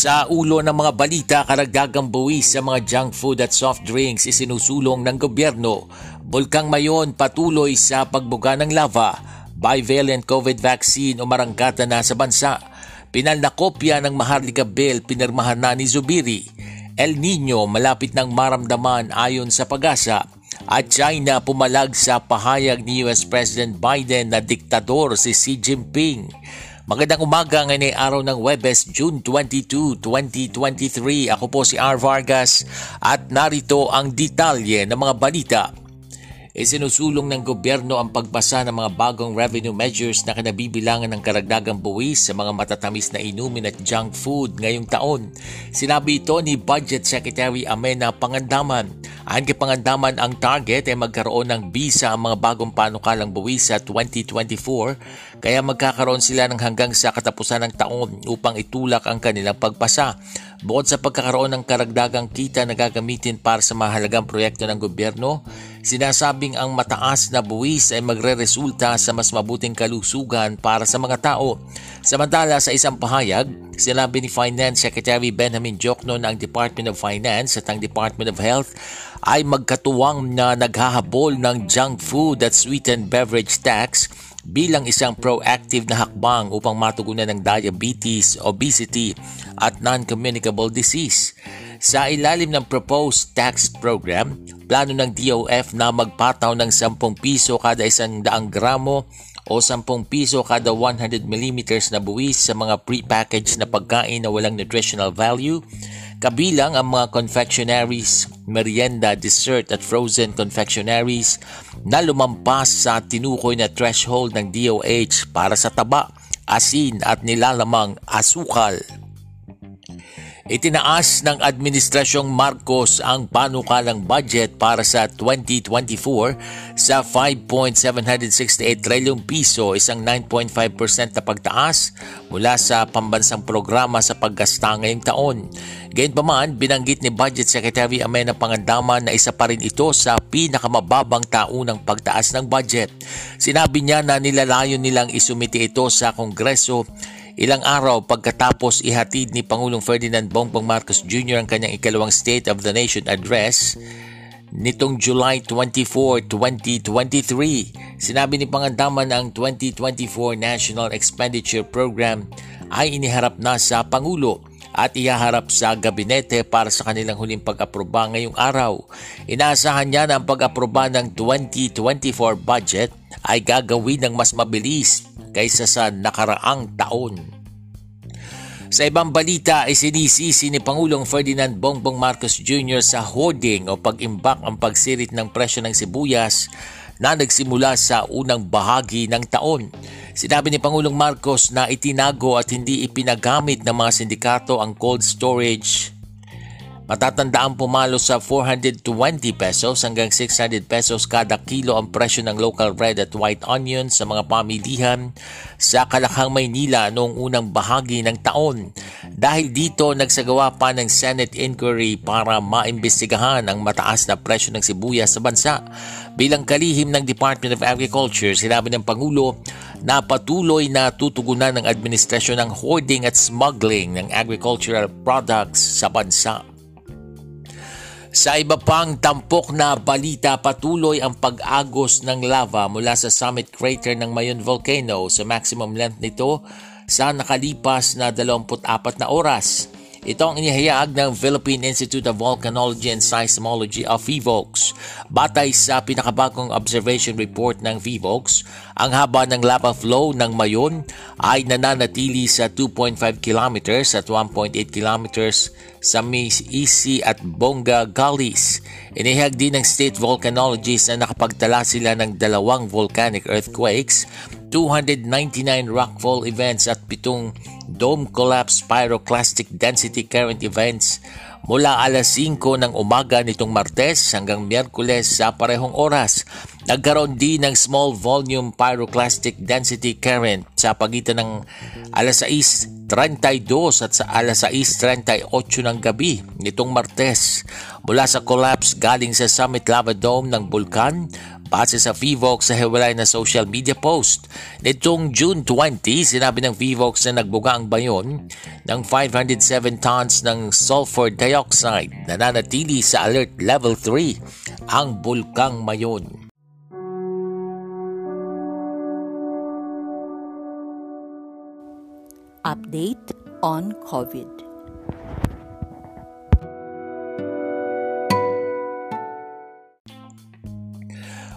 Sa ulo ng mga balita, karagdagang buwis sa mga junk food at soft drinks isinusulong ng gobyerno. Bulkang Mayon patuloy sa pagbuga ng lava. Bivalent COVID vaccine umarangkata na sa bansa. Pinal na kopya ng Maharlika Bill pinirmahan na ni Zubiri. El Nino malapit ng maramdaman ayon sa pag-asa. At China pumalag sa pahayag ni US President Biden na diktador si Xi Jinping. Magandang umaga ngayon ay araw ng Webes, June 22, 2023. Ako po si R. Vargas at narito ang detalye ng mga balita Isinusulong ng gobyerno ang pagbasa ng mga bagong revenue measures na kinabibilangan ng karagdagang buwis sa mga matatamis na inumin at junk food ngayong taon. Sinabi ito ni Budget Secretary Amena Pangandaman. Ayon kay Pangandaman, ang target ay magkaroon ng bisa ang mga bagong panukalang buwis sa 2024 kaya magkakaroon sila ng hanggang sa katapusan ng taon upang itulak ang kanilang pagpasa. Bukod sa pagkakaroon ng karagdagang kita na gagamitin para sa mahalagang proyekto ng gobyerno, Sinasabing ang mataas na buwis ay magre-resulta sa mas mabuting kalusugan para sa mga tao. Samantala sa isang pahayag, sinabi ni Finance Secretary Benjamin Jokno na ang Department of Finance at ang Department of Health ay magkatuwang na naghahabol ng junk food at sweetened beverage tax bilang isang proactive na hakbang upang matugunan ng diabetes, obesity at non-communicable disease. Sa ilalim ng proposed tax program, plano ng DOF na magpataw ng 10 piso kada 100 gramo o 10 piso kada 100 mm na buwis sa mga pre-packaged na pagkain na walang nutritional value, kabilang ang mga confectionaries, merienda, dessert at frozen confectionaries na lumampas sa tinukoy na threshold ng DOH para sa taba, asin at nilalamang asukal. Itinaas ng Administrasyong Marcos ang panukalang budget para sa 2024 sa 5.768 trilyong piso, isang 9.5% na pagtaas mula sa pambansang programa sa paggasta ngayong taon. Gayunpaman, binanggit ni Budget Secretary Amena Pangandaman na isa pa rin ito sa pinakamababang taunang pagtaas ng budget. Sinabi niya na nilalayon nilang isumiti ito sa Kongreso Ilang araw pagkatapos ihatid ni Pangulong Ferdinand Bongbong Marcos Jr. ang kanyang ikalawang State of the Nation Address nitong July 24, 2023. Sinabi ni Pangandaman ang 2024 National Expenditure Program ay iniharap na sa Pangulo at ihaharap sa gabinete para sa kanilang huling pag-aproba ngayong araw. Inaasahan niya na ang pag-aproba ng 2024 budget ay gagawin ng mas mabilis kaysa sa nakaraang taon. Sa ibang balita ay sinisisi ni Pangulong Ferdinand Bongbong Marcos Jr. sa hoarding o pag-imbak ang pagsirit ng presyo ng sibuyas na nagsimula sa unang bahagi ng taon. Sinabi ni Pangulong Marcos na itinago at hindi ipinagamit ng mga sindikato ang cold storage Matatandaan pumalo sa 420 pesos hanggang 600 pesos kada kilo ang presyo ng local red at white onion sa mga pamilihan sa Kalakhang, Maynila noong unang bahagi ng taon. Dahil dito, nagsagawa pa ng Senate inquiry para maimbestigahan ang mataas na presyo ng sibuyas sa bansa. Bilang kalihim ng Department of Agriculture, sinabi ng Pangulo na patuloy na tutugunan ng administrasyon ng hoarding at smuggling ng agricultural products sa bansa. Sa iba pang tampok na balita, patuloy ang pag-agos ng lava mula sa summit crater ng Mayon Volcano sa maximum length nito sa nakalipas na 24 na oras. Ito ang inihayag ng Philippine Institute of Volcanology and Seismology of VIVOX. Batay sa pinakabagong observation report ng VIVOX, ang haba ng lava flow ng Mayon ay nananatili sa 2.5 kilometers at 1.8 kilometers sa Miss Isi at Bonga Gullies. Inihag din ng state volcanologists na nakapagtala sila ng dalawang volcanic earthquakes 299 rockfall events at pitong dome collapse pyroclastic density current events mula alas 5 ng umaga nitong Martes hanggang Miyerkules sa parehong oras. Nagkaroon din ng small volume pyroclastic density current sa pagitan ng alas 6.32 at sa alas 6.38 ng gabi nitong Martes mula sa collapse galing sa Summit Lava Dome ng bulkan Base sa VIVOX sa hiwalay na social media post, nitong June 20, sinabi ng VIVOX na nagbuga ang bayon ng 507 tons ng sulfur dioxide na nanatili sa alert level 3 ang bulkang mayon. Update on COVID.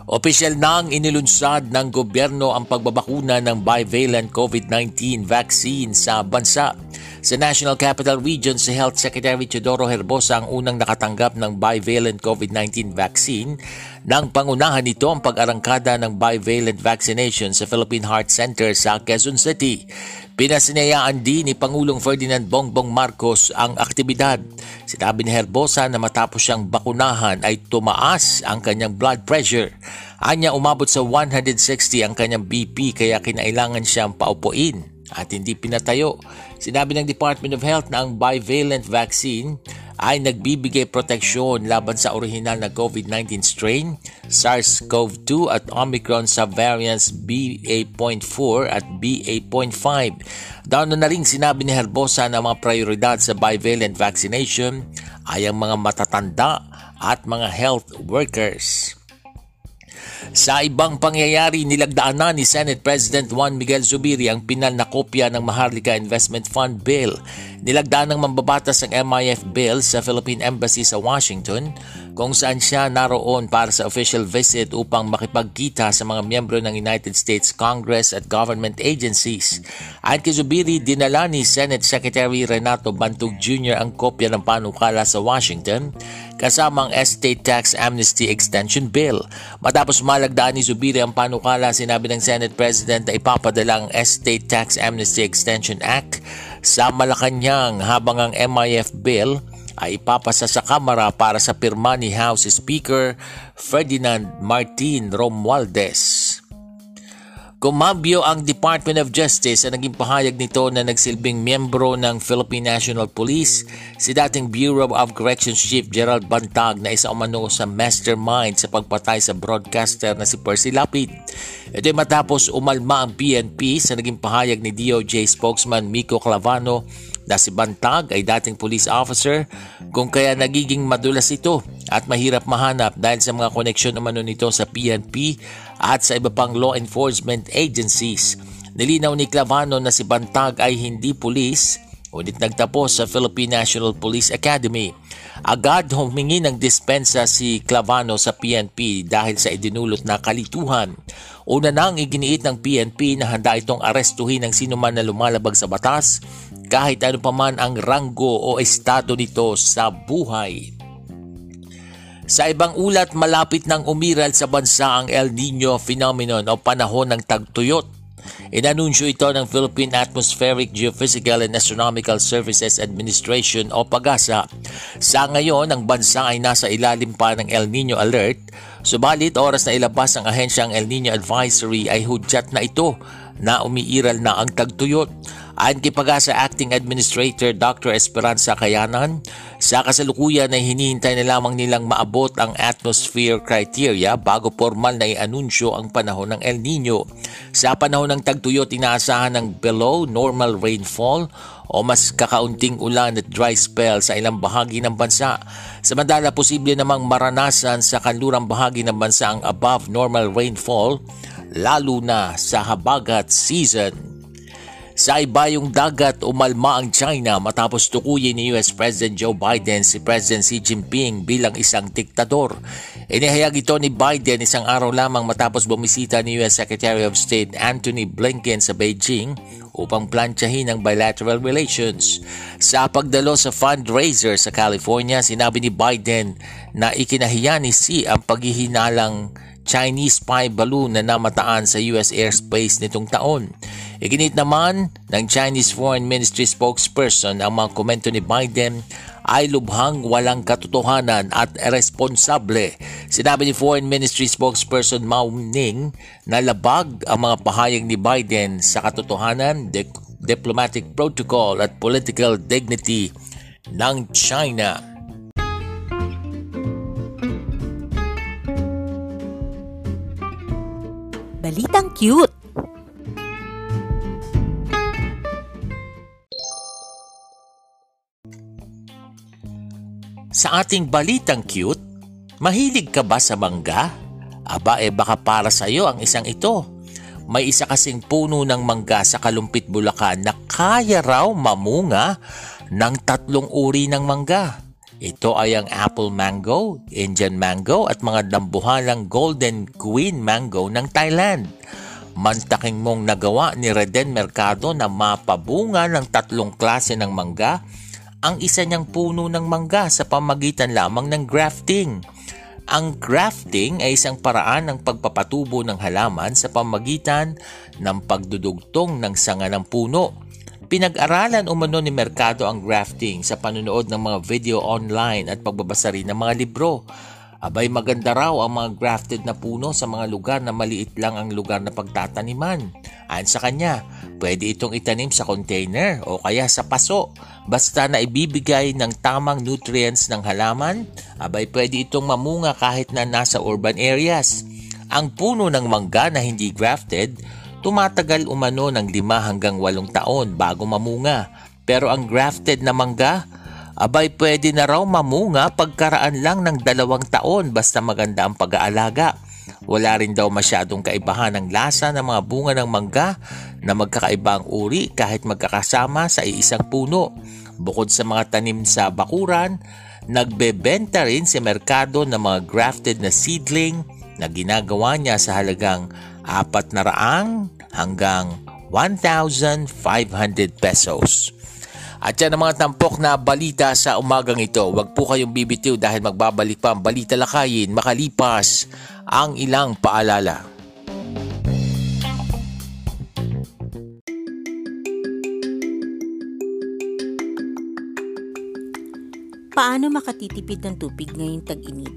Opisyal nang inilunsad ng gobyerno ang pagbabakuna ng bivalent COVID-19 vaccine sa bansa. Sa National Capital Region, si Health Secretary Teodoro Herbosa ang unang nakatanggap ng bivalent COVID-19 vaccine. Nang pangunahan nito ang pag-arangkada ng bivalent vaccination sa Philippine Heart Center sa Quezon City. Pinasinayaan din ni Pangulong Ferdinand Bongbong Marcos ang aktibidad. Sinabi ni Herbosa na matapos siyang bakunahan ay tumaas ang kanyang blood pressure. Anya umabot sa 160 ang kanyang BP kaya kinailangan siyang paupuin at hindi pinatayo. Sinabi ng Department of Health na ang bivalent vaccine ay nagbibigay proteksyon laban sa orihinal na COVID-19 strain, SARS-CoV-2 at Omicron subvariants BA.4 at BA.5. Down na rin sinabi ni Herbosa na mga prioridad sa bivalent vaccination ay ang mga matatanda at mga health workers. Sa ibang pangyayari, nilagdaan na ni Senate President Juan Miguel Zubiri ang pinal na kopya ng Maharlika Investment Fund Bill. Nilagdaan ng mambabatas ang MIF Bill sa Philippine Embassy sa Washington kung saan siya naroon para sa official visit upang makipagkita sa mga miyembro ng United States Congress at government agencies. Ayon kay Zubiri, dinala ni Senate Secretary Renato Bantug Jr. ang kopya ng panukala sa Washington kasama ang Estate Tax Amnesty Extension Bill. Matapos malagdaan ni Zubiri ang panukala, sinabi ng Senate President na ipapadala ang Estate Tax Amnesty Extension Act sa Malacanang habang ang MIF Bill ay ipapasa sa Kamara para sa pirma ni House Speaker Ferdinand Martin Romualdez. Kumabyo ang Department of Justice sa naging pahayag nito na nagsilbing miyembro ng Philippine National Police si dating Bureau of Corrections Chief Gerald Bantag na isa umano sa mastermind sa pagpatay sa broadcaster na si Percy Lapid. Ito ay matapos umalma ang PNP sa naging pahayag ni DOJ spokesman Miko Clavano na si Bantag ay dating police officer kung kaya nagiging madulas ito at mahirap mahanap dahil sa mga koneksyon umano nito sa PNP at sa iba pang law enforcement agencies. Nilinaw ni Clavano na si Bantag ay hindi pulis ngunit nagtapos sa Philippine National Police Academy. Agad humingi ng dispensa si Clavano sa PNP dahil sa idinulot na kalituhan. Una nang iginiit ng PNP na handa itong arestuhin ng sinuman na lumalabag sa batas kahit ano paman ang ranggo o estado nito sa buhay. Sa ibang ulat, malapit nang umiral sa bansa ang El Nino phenomenon o panahon ng tagtuyot Inanunsyo ito ng Philippine Atmospheric Geophysical and Astronomical Services Administration o PAGASA. Sa ngayon, ang bansa ay nasa ilalim pa ng El Nino Alert, subalit oras na ilabas ang ahensyang El Nino Advisory ay hudyat na ito na umiiral na ang tagtuyot. Ayon kay Pagasa Acting Administrator Dr. Esperanza Kayanan, sa kasalukuyan ay hinihintay na lamang nilang maabot ang atmosphere criteria bago formal na i-anunsyo ang panahon ng El Nino. Sa panahon ng tagtuyot, inaasahan ng below normal rainfall o mas kakaunting ulan at dry spell sa ilang bahagi ng bansa. Samantala, posible namang maranasan sa kanlurang bahagi ng bansa ang above normal rainfall lalo na sa habagat season. Sa ibayong dagat, umalma ang China matapos tukuyin ni US President Joe Biden si President Xi Jinping bilang isang diktador. Inihayag ito ni Biden isang araw lamang matapos bumisita ni US Secretary of State Anthony Blinken sa Beijing upang plantsahin ang bilateral relations. Sa pagdalo sa fundraiser sa California, sinabi ni Biden na ikinahiya ni Xi ang paghihinalang Chinese spy balloon na namataan sa US airspace nitong taon. Iginit naman ng Chinese Foreign Ministry spokesperson ang mga komento ni Biden ay lubhang walang katotohanan at irresponsable. Sinabi ni Foreign Ministry spokesperson Mao Ning na labag ang mga pahayag ni Biden sa katotohanan, di- diplomatic protocol at political dignity ng China. Balitang cute! Sa ating balitang cute, mahilig ka ba sa mangga? Aba eh baka para sa iyo ang isang ito. May isa kasing puno ng mangga sa Kalumpit, Bulacan na kaya raw mamunga ng tatlong uri ng mangga. Ito ay ang apple mango, Indian mango at mga dambuhalang golden queen mango ng Thailand. Mantaking mong nagawa ni Reden Mercado na mapabunga ng tatlong klase ng mangga ang isa niyang puno ng mangga sa pamagitan lamang ng grafting. Ang grafting ay isang paraan ng pagpapatubo ng halaman sa pamagitan ng pagdudugtong ng sanga ng puno. Pinag-aralan umano ni Mercado ang grafting sa panonood ng mga video online at pagbabasa rin ng mga libro. Abay maganda raw ang mga grafted na puno sa mga lugar na maliit lang ang lugar na pagtataniman. Ayon sa kanya, pwede itong itanim sa container o kaya sa paso. Basta na ibibigay ng tamang nutrients ng halaman, abay pwede itong mamunga kahit na nasa urban areas. Ang puno ng mangga na hindi grafted, tumatagal umano ng 5 hanggang 8 taon bago mamunga. Pero ang grafted na mangga, abay pwede na raw mamunga pagkaraan lang ng dalawang taon basta maganda ang pag-aalaga. Wala rin daw masyadong kaibahan ng lasa ng mga bunga ng mangga na magkakaiba ang uri kahit magkakasama sa iisang puno. Bukod sa mga tanim sa bakuran, nagbebenta rin si Merkado ng mga grafted na seedling na ginagawa niya sa halagang 400 hanggang 1,500 pesos. At yan ang mga tampok na balita sa umagang ito. Huwag po kayong bibitiw dahil magbabalik pa ang balita lakayin makalipas ang ilang paalala. Paano makatitipid ng tubig ngayong tag-init?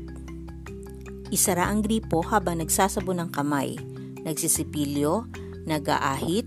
Isara ang gripo habang nagsasabon ng kamay, nagsisipilyo, nag-aahit,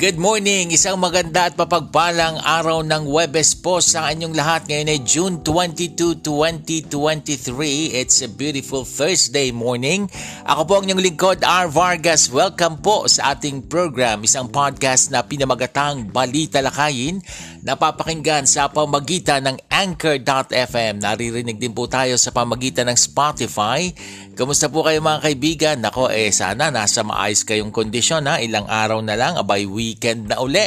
Good morning! Isang maganda at mapagpalang araw ng Webes po sa inyong lahat. Ngayon ay June 22, 2023. It's a beautiful Thursday morning. Ako po ang inyong lingkod, R. Vargas. Welcome po sa ating program, isang podcast na pinamagatang Balita Lakayin napapakinggan sa pamagitan ng Anchor.fm. Naririnig din po tayo sa pamagitan ng Spotify. Kamusta po kayo mga kaibigan? Nako eh sana nasa maayos kayong kondisyon ha. Ilang araw na lang, abay weekend na uli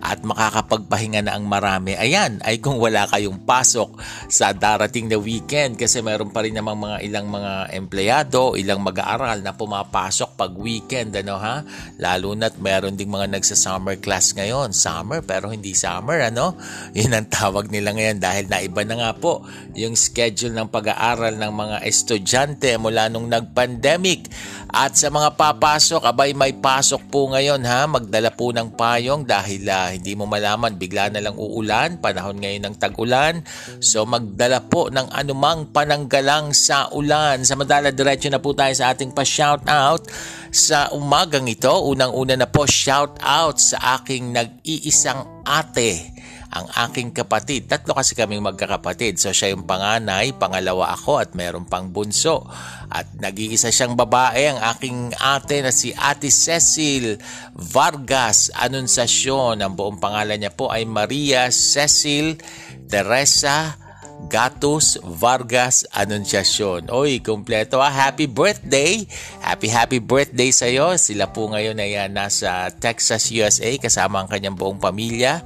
at makakapagpahinga na ang marami. Ayan, ay kung wala kayong pasok sa darating na weekend kasi meron pa rin namang mga ilang mga empleyado, ilang mag-aaral na pumapasok pag weekend ano ha. Lalo na't meron ding mga nagsa-summer class ngayon. Summer pero hindi summer ano. Yun ang tawag nila ngayon dahil naiba na nga po yung schedule ng pag-aaral ng mga estudyante mula nung nag-pandemic. At sa mga papasok, abay may pasok po ngayon ha. Magdala po ng payong dahil uh, hindi mo malaman, bigla na lang uulan, panahon ngayon ng tag-ulan. So magdala po ng anumang pananggalang sa ulan. Sa madala, diretso na po tayo sa ating pa-shout out sa umagang ito. Unang-una na po, shout out sa aking nag-iisang ate ang aking kapatid. Tatlo kasi kaming magkakapatid. So siya yung panganay, pangalawa ako at meron pang bunso. At nag-iisa siyang babae, ang aking ate na si Ate Cecil Vargas Anunsasyon. Ang buong pangalan niya po ay Maria Cecil Teresa Gatos Vargas Anunciacion. Oy, kompleto ah. Happy birthday! Happy happy birthday sa iyo. Sila po ngayon ay uh, nasa Texas, USA kasama ang kanyang buong pamilya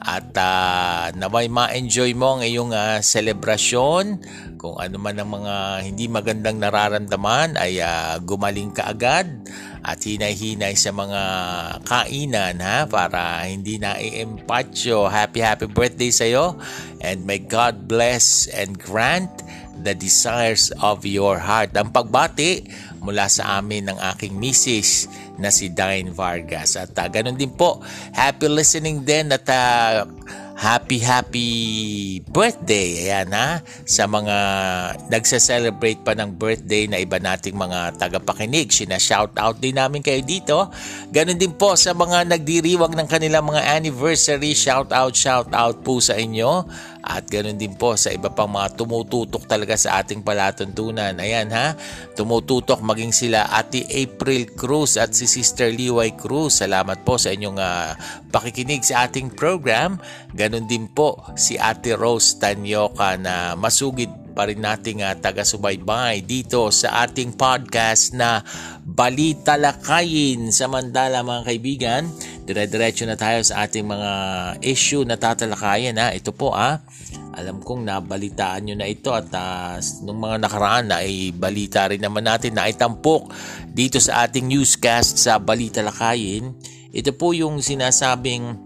at uh, naway ma-enjoy mo ang iyong uh, selebrasyon kung ano man ang mga hindi magandang nararamdaman ay uh, gumaling ka agad at hinay-hinay sa mga kainan ha para hindi na i-empatyo. Happy happy birthday sa iyo and may God bless and grant the desires of your heart. Ang pagbati mula sa amin ng aking misis na si Dine Vargas. At uh, ganun din po, happy listening din at uh, happy happy birthday. Ayan ha sa mga nagse-celebrate pa ng birthday na iba nating mga tagapakinig. Sina shout out din namin kayo dito. Ganun din po sa mga nagdiriwang ng kanilang mga anniversary. Shout out shout out po sa inyo at ganoon din po sa iba pang mga tumututok talaga sa ating palatuntunan. Ayan ha, tumututok maging sila Ate April Cruz at si Sister Liway Cruz. Salamat po sa inyong uh, pakikinig sa ating program. Ganon din po si Ate Rose Tanyoka na masugid pa rin nating uh, taga-subaybay dito sa ating podcast na Balita Lakayin. Samantala mga kaibigan, dire-diretso na tayo sa ating mga issue na tatalakayan. Ha. Ito po ah, alam kong nabalitaan nyo na ito at uh, nung mga nakaraan na ay balita rin naman natin na itampok dito sa ating newscast sa Balita Lakayin. Ito po yung sinasabing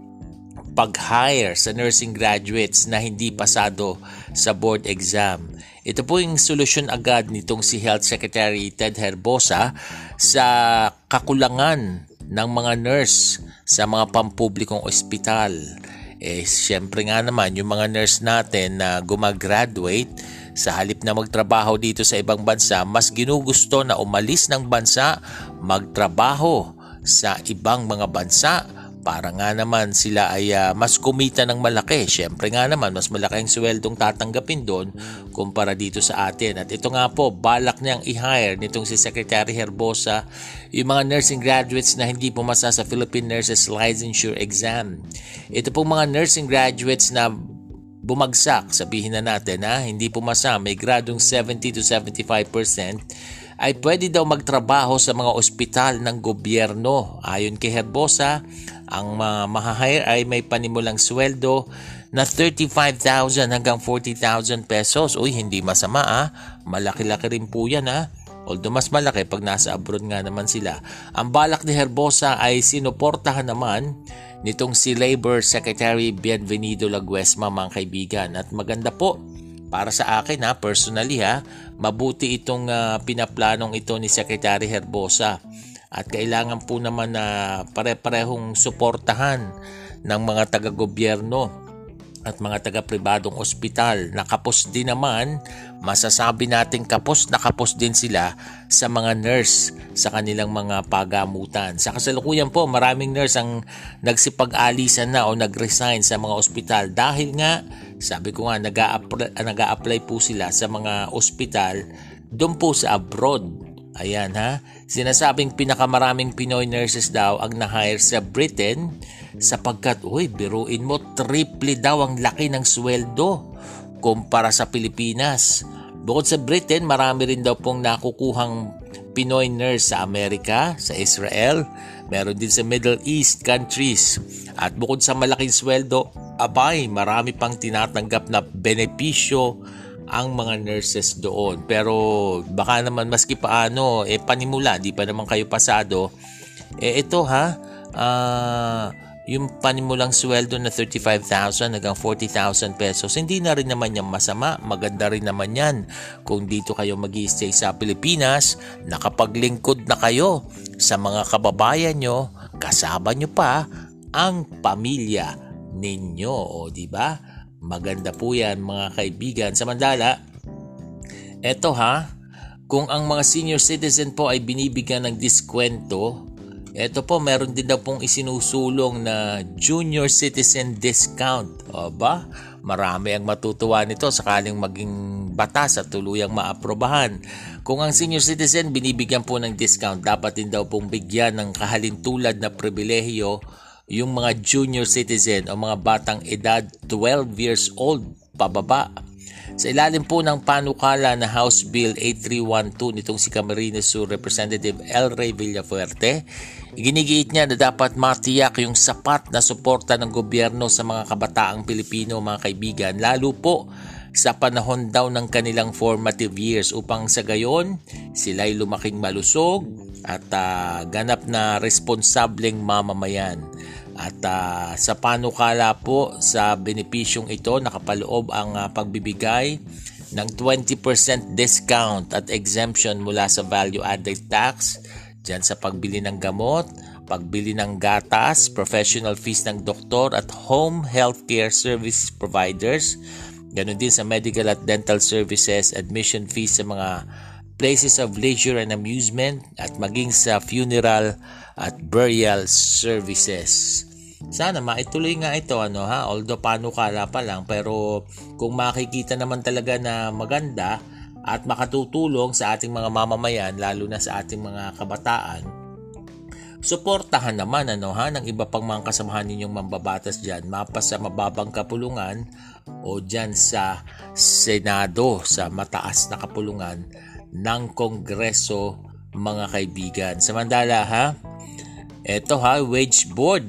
pag-hire sa nursing graduates na hindi pasado sa board exam. Ito po yung solusyon agad nitong si Health Secretary Ted Herbosa sa kakulangan ng mga nurse sa mga pampublikong ospital. Eh, syempre nga naman, yung mga nurse natin na gumagraduate, sa halip na magtrabaho dito sa ibang bansa, mas ginugusto na umalis ng bansa, magtrabaho sa ibang mga bansa para nga naman sila ay uh, mas kumita ng malaki. Siyempre nga naman, mas malaki ang sweldong tatanggapin doon kumpara dito sa atin. At ito nga po, balak niyang i-hire nitong si Secretary Herbosa yung mga nursing graduates na hindi pumasa sa Philippine Nurses Licensure Exam. Ito pong mga nursing graduates na bumagsak, sabihin na natin ha, hindi pumasa, may gradong 70 to 75%, ay pwede daw magtrabaho sa mga ospital ng gobyerno. Ayon kay Herbosa, ang mga mahahire ay may panimulang sweldo na 35,000 hanggang 40,000 pesos. Uy, hindi masama ah. Malaki-laki rin po yan ah. Although mas malaki pag nasa abroad nga naman sila. Ang balak ni Herbosa ay sinuportahan naman nitong si Labor Secretary Bienvenido Laguesma mga kaibigan. At maganda po para sa akin ha, personally ha, mabuti itong uh, pinaplanong ito ni Secretary Herbosa. At kailangan po naman na pare-parehong suportahan ng mga taga-gobyerno at mga taga-pribadong ospital na kapos din naman, masasabi natin kapos na kapos din sila sa mga nurse sa kanilang mga pagamutan. Sa kasalukuyan po, maraming nurse ang nagsipag-alisan na o nag-resign sa mga ospital dahil nga, sabi ko nga, nag-a-apply po sila sa mga ospital doon po sa abroad Ayan ha. Sinasabing pinakamaraming Pinoy nurses daw ang na-hire sa Britain sapagkat, uy, biruin mo, triple daw ang laki ng sweldo kumpara sa Pilipinas. Bukod sa Britain, marami rin daw pong nakukuhang Pinoy nurse sa Amerika, sa Israel, meron din sa Middle East countries. At bukod sa malaking sweldo, abay, marami pang tinatanggap na benepisyo ang mga nurses doon. Pero baka naman maski paano, eh panimula, di pa naman kayo pasado. Eh ito ha, uh, yung panimulang sweldo na 35,000 hanggang 40,000 pesos, hindi na rin naman yan masama. Maganda rin naman yan kung dito kayo mag stay sa Pilipinas, nakapaglingkod na kayo sa mga kababayan nyo, kasama nyo pa ang pamilya ninyo, o di ba? Maganda po yan mga kaibigan. Samantala, eto ha, kung ang mga senior citizen po ay binibigyan ng diskwento, eto po meron din daw pong isinusulong na junior citizen discount. O ba? Marami ang matutuwa nito sakaling maging batas at tuluyang maaprobahan. Kung ang senior citizen binibigyan po ng discount, dapat din daw pong bigyan ng kahalintulad na pribilehiyo yung mga junior citizen o mga batang edad 12 years old pababa. Sa ilalim po ng panukala na House Bill 8312 nitong si Camarines Sur Representative El Rey Villafuerte, Iginigiit niya na dapat matiyak yung sapat na suporta ng gobyerno sa mga kabataang Pilipino mga kaibigan, lalo po sa panahon daw ng kanilang formative years upang sa gayon sila'y lumaking malusog at uh, ganap na responsableng mamamayan. At uh, sa panukala po sa benepisyong ito nakapaloob ang uh, pagbibigay ng 20% discount at exemption mula sa value added tax dyan sa pagbili ng gamot, pagbili ng gatas, professional fees ng doktor at home healthcare service providers, ganun din sa medical at dental services, admission fees sa mga places of leisure and amusement at maging sa funeral at burial services. Sana maituloy nga ito ano ha, although panukala pa lang pero kung makikita naman talaga na maganda at makatutulong sa ating mga mamamayan lalo na sa ating mga kabataan, suportahan naman ano ha ng iba pang mga kasamahan ninyong mambabatas diyan mapa sa mababang kapulungan o diyan sa Senado sa mataas na kapulungan ng Kongreso mga kaibigan. Samantala ha, eto ha, wage board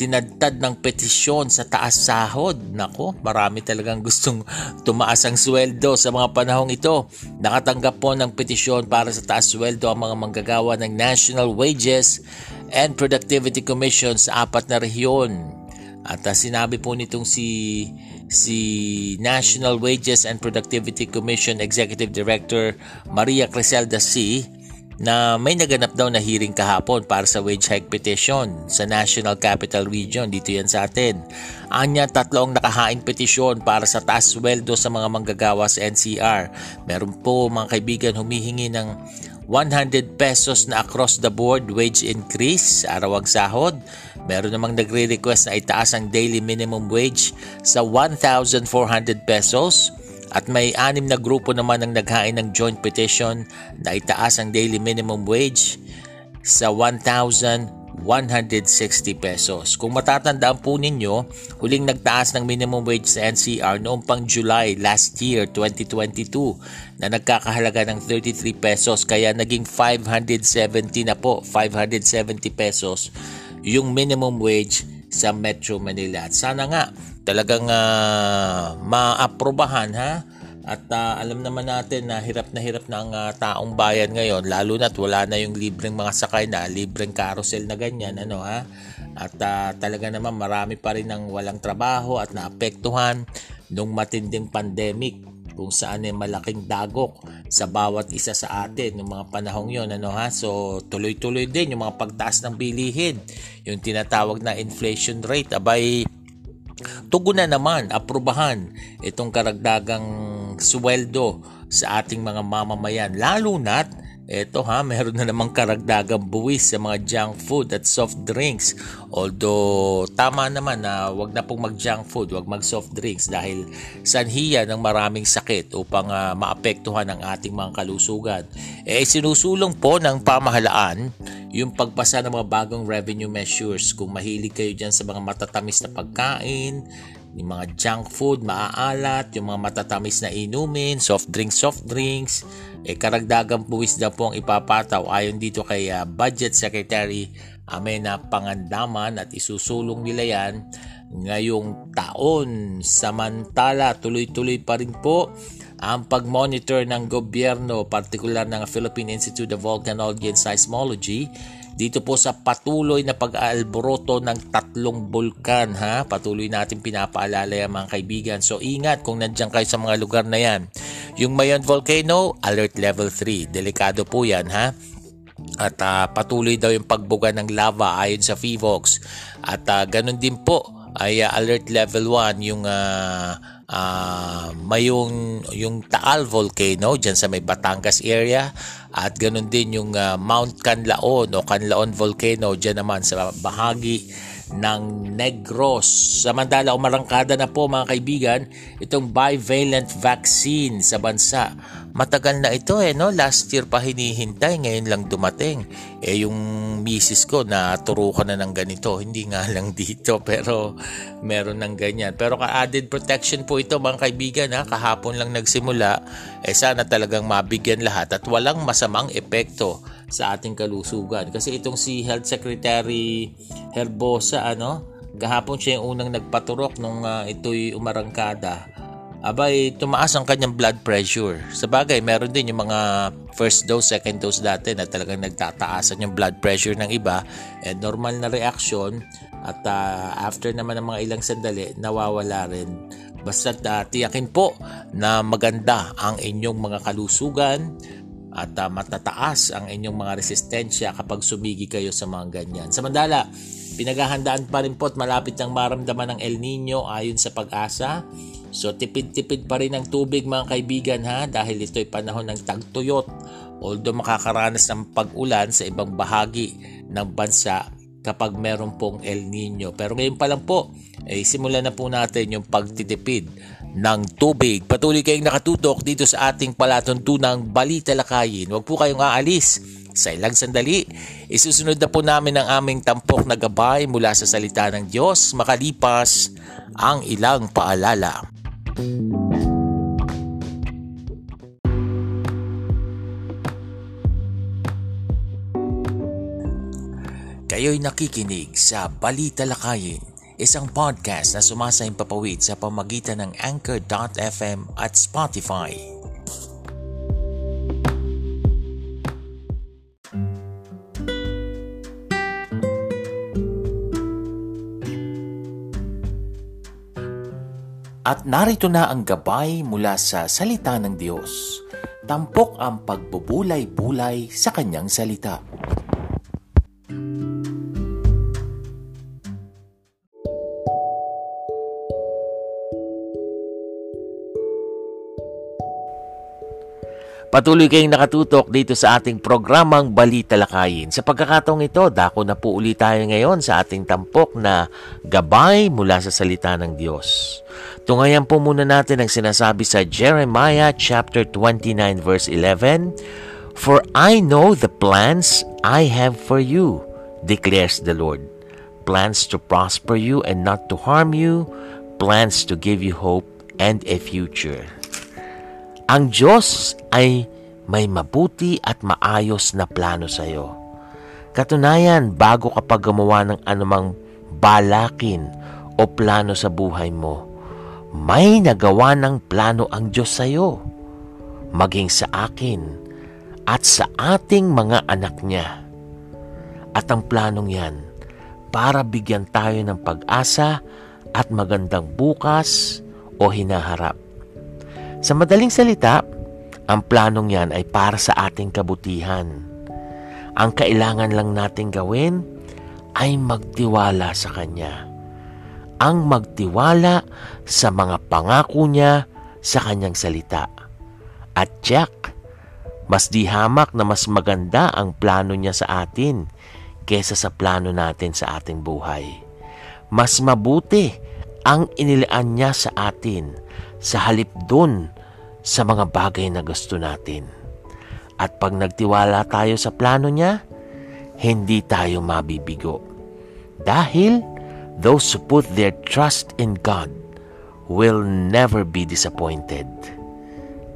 tinadtad ng petisyon sa taas sahod. Nako, marami talagang gustong tumaas ang sweldo sa mga panahong ito. Nakatanggap po ng petisyon para sa taas sweldo ang mga manggagawa ng National Wages and Productivity Commission sa apat na rehiyon. At uh, sinabi po nitong si si National Wages and Productivity Commission Executive Director Maria Criselda C na may naganap daw na hearing kahapon para sa wage hike petition sa National Capital Region. Dito yan sa atin. Anya tatlong nakahaing petisyon para sa taas sweldo sa mga manggagawa sa NCR. Meron po mga kaibigan humihingi ng 100 pesos na across the board wage increase sa araw ang sahod. Meron namang nagre-request na itaas ang daily minimum wage sa 1,400 pesos. At may anim na grupo naman ang naghain ng joint petition na itaas ang daily minimum wage sa 1,160 pesos. Kung matatandaan po ninyo, huling nagtaas ng minimum wage sa NCR noong pang July last year, 2022, na nagkakahalaga ng 33 pesos kaya naging 570 na po, 570 pesos yung minimum wage sa Metro Manila. At sana nga talagang uh, maaprobahan ha. At uh, alam naman natin na hirap na hirap na ang uh, taong bayan ngayon lalo na't wala na yung libreng mga sakay na libreng carousel na ganyan ano ha. At uh, talaga naman marami pa rin ang walang trabaho at naapektuhan nung matinding pandemic kung saan ay malaking dagok sa bawat isa sa atin ng mga panahong yon ano ha so tuloy-tuloy din yung mga pagtaas ng bilihin yung tinatawag na inflation rate abay tugunan naman, aprubahan itong karagdagang sweldo sa ating mga mamamayan. Lalo na't eto ha, meron na namang karagdagang buwis sa mga junk food at soft drinks. Although tama naman na wag na pong mag junk food, wag mag soft drinks dahil sanhiya ng maraming sakit upang uh, maapektuhan ang ating mga kalusugan. Eh sinusulong po ng pamahalaan yung pagpasa ng mga bagong revenue measures. Kung mahilig kayo dyan sa mga matatamis na pagkain, yung mga junk food, maaalat, yung mga matatamis na inumin, soft drinks, soft drinks, eh karagdagang buwis na po ang ipapataw ayon dito kay uh, Budget Secretary Amena Pangandaman at isusulong nila yan ngayong taon. Samantala, tuloy-tuloy pa rin po ang pag-monitor ng gobyerno, partikular ng Philippine Institute of Volcanology and Seismology, dito po sa patuloy na pag-aalboroto ng tatlong bulkan ha. Patuloy natin pinapaalala yan mga kaibigan. So ingat kung nandiyan kayo sa mga lugar na yan. Yung Mayon Volcano, alert level 3. Delikado po yan ha. At uh, patuloy daw yung pagbuga ng lava ayon sa FIVOX. At uh, ganun din po ay uh, alert level 1 yung uh, uh, may yung, yung Taal Volcano dyan sa may Batangas area at ganun din yung uh, Mount Canlaon o Canlaon Volcano dyan naman sa bahagi ng Negros. Samantala, umarangkada na po mga kaibigan itong bivalent vaccine sa bansa. Matagal na ito eh, no? Last year pa hinihintay, ngayon lang dumating. Eh, yung misis ko na turukan na ng ganito. Hindi nga lang dito, pero meron ng ganyan. Pero ka-added protection po ito mga kaibigan, ha? Kahapon lang nagsimula. Eh, sana talagang mabigyan lahat at walang masamang epekto sa ating kalusugan. Kasi itong si Health Secretary Herbosa, ano, kahapon siya yung unang nagpaturok nung uh, ito'y umarangkada abay tumaas ang kanyang blood pressure. Sa bagay, meron din yung mga first dose, second dose dati na talagang nagtataasan yung blood pressure ng iba and normal na reaction at uh, after naman ng mga ilang sandali, nawawala rin. Basta uh, tiyakin po na maganda ang inyong mga kalusugan at uh, matataas ang inyong mga resistensya kapag sumigi kayo sa mga ganyan. Samantala, pinaghahandaan pa rin po at malapit ng maramdaman ng El Nino ayon sa pag-asa So tipid-tipid pa rin ang tubig mga kaibigan ha dahil ito'y panahon ng tagtuyot. Although makakaranas ng pag-ulan sa ibang bahagi ng bansa kapag meron pong El Nino. Pero ngayon pa lang po, eh, simulan na po natin yung pagtitipid ng tubig. Patuloy kayong nakatutok dito sa ating palatuntunang Balita Lakayin. Huwag po kayong aalis. Sa ilang sandali, isusunod na po namin ang aming tampok na gabay mula sa salita ng Diyos makalipas ang ilang paalala. Kayo'y nakikinig sa Balita Lakayin, isang podcast na sumasayang papawid sa pamagitan ng Anchor.fm at Spotify. At narito na ang gabay mula sa salita ng Diyos. Tampok ang pagbubulay-bulay sa kanyang salita. Patuloy kayong nakatutok dito sa ating programang Balita Lakayin. Sa pagkakataong ito, dako na po ulit tayo ngayon sa ating tampok na gabay mula sa salita ng Diyos. Tungayan po muna natin ang sinasabi sa Jeremiah chapter 29 verse 11, For I know the plans I have for you, declares the Lord. Plans to prosper you and not to harm you, plans to give you hope and a future. Ang Diyos ay may mabuti at maayos na plano sa iyo. Katunayan, bago ka pa gumawa ng anumang balakin o plano sa buhay mo, may nagawa ng plano ang Diyos sa iyo, maging sa akin at sa ating mga anak niya. At ang planong yan, para bigyan tayo ng pag-asa at magandang bukas o hinaharap. Sa madaling salita, ang planong yan ay para sa ating kabutihan. Ang kailangan lang nating gawin ay magtiwala sa Kanya. Ang magtiwala sa mga pangako niya sa Kanyang salita. At check, mas di hamak na mas maganda ang plano niya sa atin kesa sa plano natin sa ating buhay. Mas mabuti ang inilaan niya sa atin sa halip dun sa mga bagay na gusto natin. At pag nagtiwala tayo sa plano niya, hindi tayo mabibigo. Dahil those who put their trust in God will never be disappointed.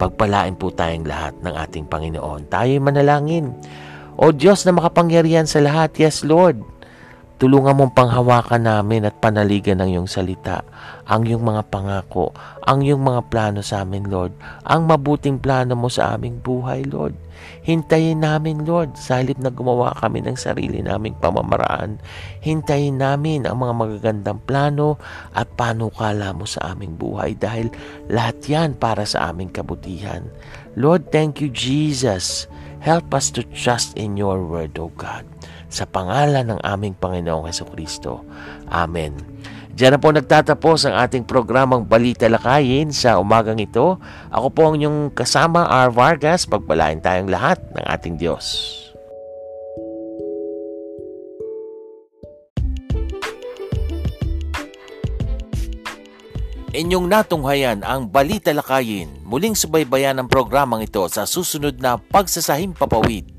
Pagpalain po tayong lahat ng ating Panginoon. Tayo'y manalangin. O Diyos na makapangyarihan sa lahat, yes Lord, Tulungan mong panghawakan namin at panaligan ng iyong salita, ang iyong mga pangako, ang iyong mga plano sa amin, Lord, ang mabuting plano mo sa aming buhay, Lord. Hintayin namin, Lord, sa halip na gumawa kami ng sarili naming pamamaraan. Hintayin namin ang mga magagandang plano at panukala mo sa aming buhay dahil lahat yan para sa aming kabutihan. Lord, thank you, Jesus. Help us to trust in your word, O God sa pangalan ng aming Panginoong Heso Kristo. Amen. Diyan na po nagtatapos ang ating programang Balita Lakayin sa umagang ito. Ako po ang inyong kasama, R. Vargas. Pagbalain tayong lahat ng ating Diyos. Inyong natunghayan ang Balita Lakayin. Muling subaybayan ang programang ito sa susunod na Pagsasahim Papawid.